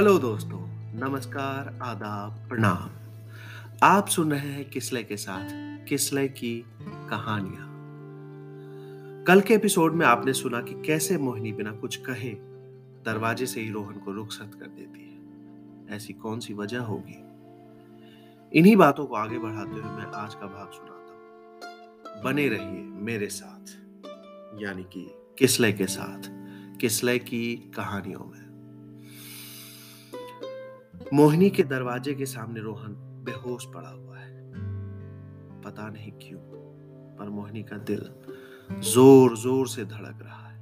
Hello दोस्तों, नमस्कार, आदाब, प्रणाम। आप सुन रहे हैं किसले के साथ, किसले की कहानियाँ। कल के एपिसोड में आपने सुना कि कैसे मोहिनी बिना कुछ कहे, दरवाजे से ही रोहन को रुखसत कर देती है। ऐसी कौन सी वजह होगी? इन्हीं बातों को आगे बढ़ाते हुए मैं आज का भाग सुनाता हूँ। बने रहिए मेरे साथ, यानी कि किसले के साथ, किसले की कहानियों में। मोहिनी के दरवाजे के सामने रोहन बेहोश पड़ा हुआ है। पता नहीं क्यों, पर मोहिनी का दिल ज़ोर ज़ोर से धड़क रहा है।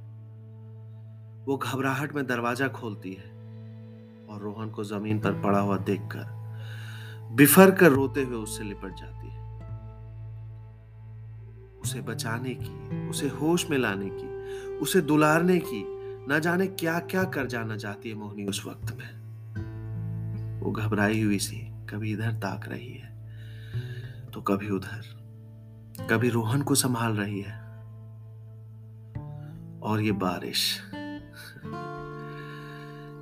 वो घबराहट में दरवाज़ा खोलती है और रोहन को ज़मीन पर पड़ा हुआ देखकर बिफर कर रोते हुए उससे लिपट जाती है। उसे बचाने की, उसे होश में लाने की, उसे दुलारने की, न जाने क्या क्या कर जाना चाहती है मोहिनी उस वक्त में। वो घबराई हुई सी, कभी इधर ताक रही है तो कभी उधर। कभी रोहन को संभाल रही है। और ये बारिश।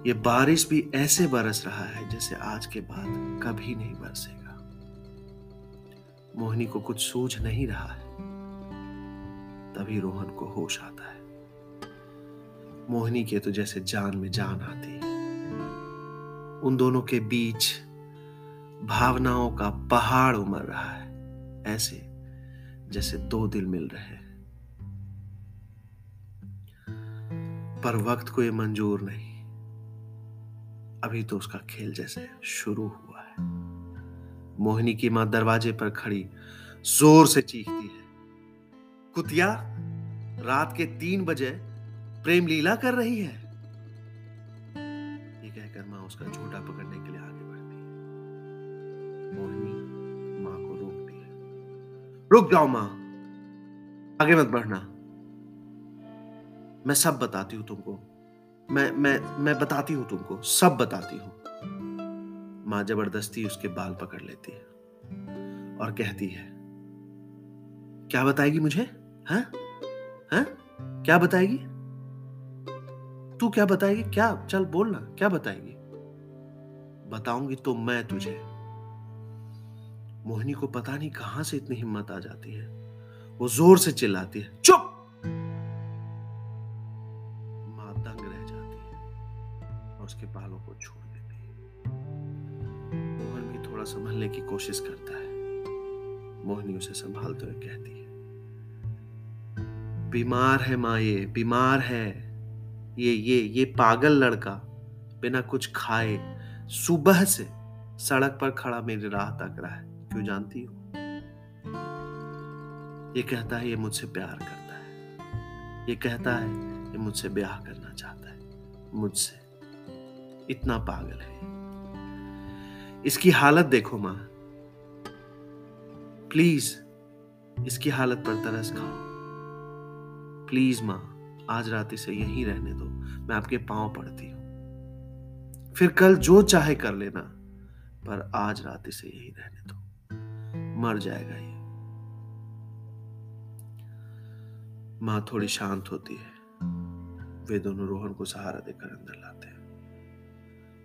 ये बारिश भी ऐसे बरस रहा है जैसे आज के बाद कभी नहीं बरसेगा। मोहिनी को कुछ सूझ नहीं रहा है। तभी रोहन को होश आता है। मोहिनी के तो जैसे जान में जान आती। है उन दोनों के बीच भावनाओं का पहाड़ उमड़ रहा है, ऐसे जैसे दो दिल मिल रहे हैं। पर वक्त को ये मंजूर नहीं। अभी तो उसका खेल जैसे शुरू हुआ है। मोहिनी की माँ दरवाजे पर खड़ी ज़ोर से चीखती है। कुतिया, रात के तीन बजे प्रेम लीला कर रही है? माँ उसका झूठा पकड़ने के लिए आगे बढ़ती है। मोहिनी माँ को रोकती है। रुक जाओ माँ। आगे मत बढ़ना। मैं सब बताती हूँ तुमको। मैं मैं मैं बताती हूँ तुमको। सब बताती हूँ। माँ ज़बरदस्ती उसके बाल पकड़ लेती है और कहती है, क्या बताएगी मुझे? हैं? हैं? क्या बताएगी? तू क्या बताएगी? क्या? चल बोलना। क्या बताएगी? बताऊँगी तो मैं तुझे। मोहिनी को पता नहीं कहाँ से इतनी हिम्मत आ जाती है। वो ज़ोर से चिल्लाती है, चुप! माँ दंग रह जाती है और उसके बालों को छोड़ देती है। मोहन भी थोड़ा संभलने की कोशिश करता है। मोहिनी उसे संभालते हुए कहती है, बीमार है माँ ये, बीमार है। ये ये ये पागल लड़का बिना कुछ खाए सुबह से सड़क पर खड़ा मेरी राह तक रहा है। क्यों जानती हो? ये कहता है, ये मुझसे प्यार करता है। ये कहता है, ये मुझसे ब्याह करना चाहता है। मुझसे इतना पागल है। इसकी हालत देखो माँ। प्लीज़, इसकी हालत पर तरस खाओ। प्लीज़ माँ, आज रात इसे यहीं रहने दो। मैं आपके पाँव पड़ती फिर कल जो चाहे कर लेना, पर आज रात इसे यही रहने दो। मर जाएगा ये। माँ थोड़ी शांत होती है। वे दोनों रोहन को सहारा देकर अंदर लाते हैं।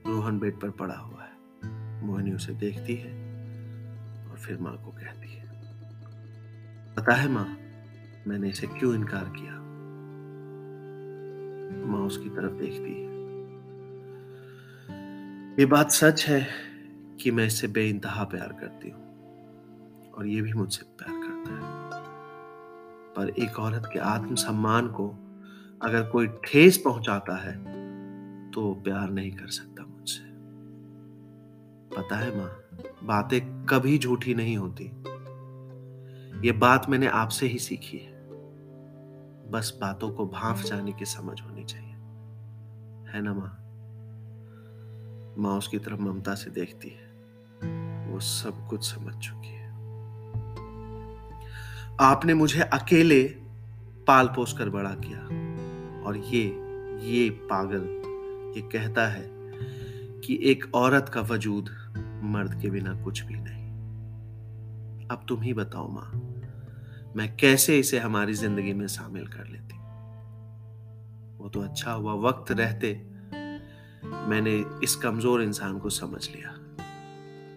रोहन बेड पर पड़ा हुआ है। मोहिनी उसे देखती है और फिर माँ को कहती है, पता है माँ, मैंने इसे क्यों इनकार किया? माँ उसकी तरफ़ देखती है। ये बात सच है कि मैं इससे बेइंतहा प्यार करती हूँ और ये भी मुझसे प्यार करता है। पर एक औरत के आत्मसम्मान को अगर कोई ठेस पहुंचाता है तो प्यार नहीं कर सकता मुझसे। पता है माँ, बातें कभी झूठी नहीं होती। ये बात मैंने आपसे ही सीखी है। बस बातों को भांफ जाने की समझ होनी चाहिए। है ना माँ? माँ उसकी तरफ़ ममता से देखती है। वो सब कुछ समझ चुकी है। आपने मुझे अकेले पाल पोस कर बड़ा किया। और ये ये पागल, ये कहता है कि एक औरत का वजूद मर्द के बिना कुछ भी नहीं। अब तुम ही बताओ माँ, मैं कैसे इसे हमारी ज़िंदगी में शामिल कर लेती? वो तो अच्छा हुआ, वक्त रहते मैंने इस कमज़ोर इंसान को समझ लिया।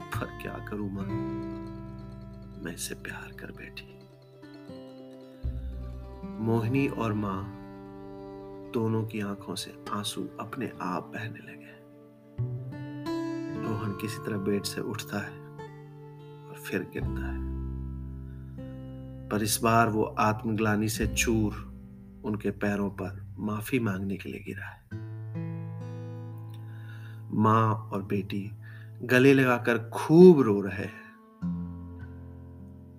पर क्या करूँ माँ? मैं इससे प्यार कर बैठी। मोहिनी और माँ दोनों की आँखों से आँसू अपने आप बहने लगे। रोहन किसी तरह बेड से उठता है और फिर गिरता है। पर इस बार वो आत्मग्लानी से चूर उनके पैरों पर माफ़ी मांगने के लिए गिरा है। माँ और बेटी गले लगाकर खूब रो रहे हैं।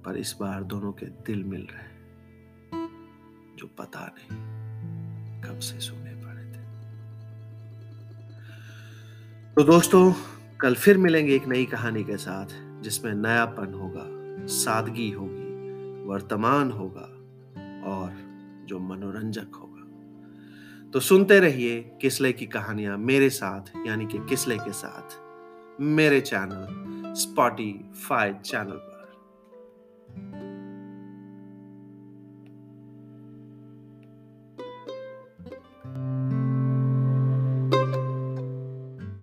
पर इस बार दोनों के दिल मिल रहे हैं, जो पता नहीं कब से सुने पड़े थे। तो दोस्तों, कल फिर मिलेंगे एक नई कहानी के साथ, जिसमें नयापन होगा, सादगी होगी, वर्तमान होगा, और जो मनोरंजक होगा। तो सुनते रहिए किसले की कहानियाँ मेरे साथ, यानी कि किसले के साथ। मेरे चैनल स्पॉटीफाई चैनल पर।